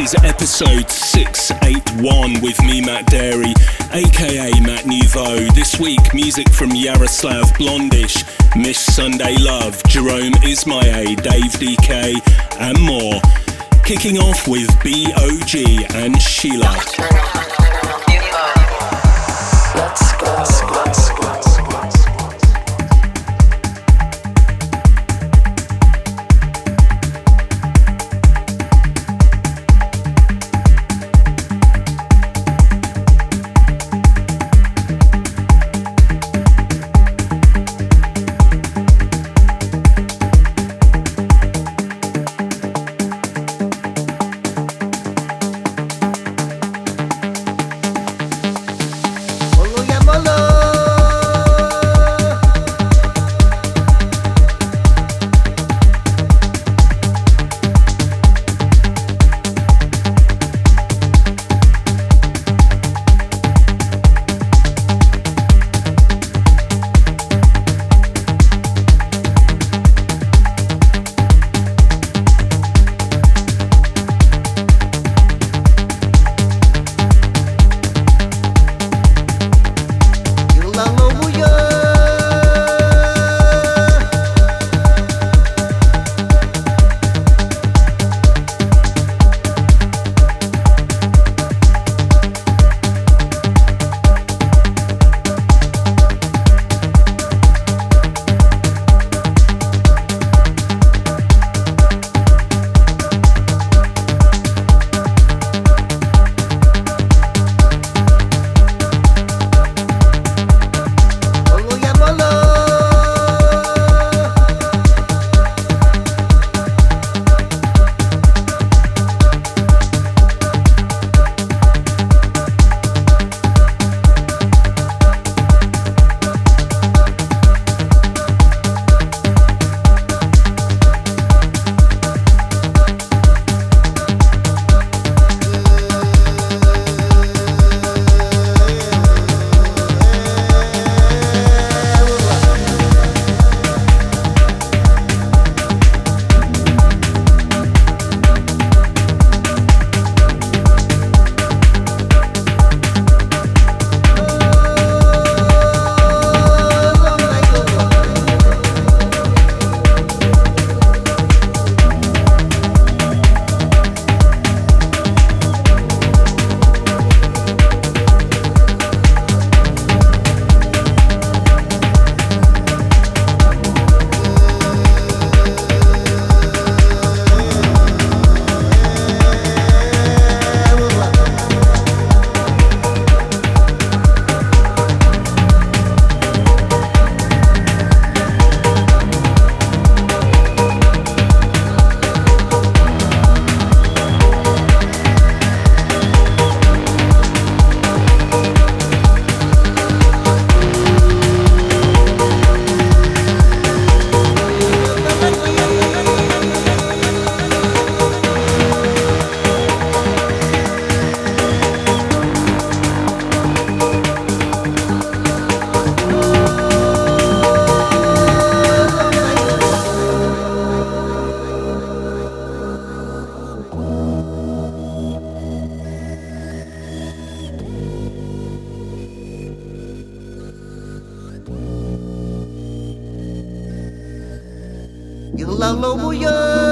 is episode 681 with me, Matt Darey, aka Matt Nouveau. This week, music from Yaroslav Blondish, Miss Sunday Love, Jerome Isma-Ae, Dave DK, and more. Kicking off with BOG and Sheila. Làng.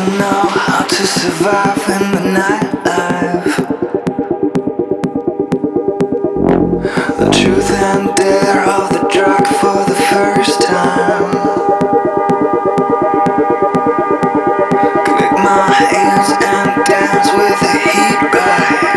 to know how to survive in the nightlife. The truth and dare of the drug for the first time. Click my and dance with the heat right.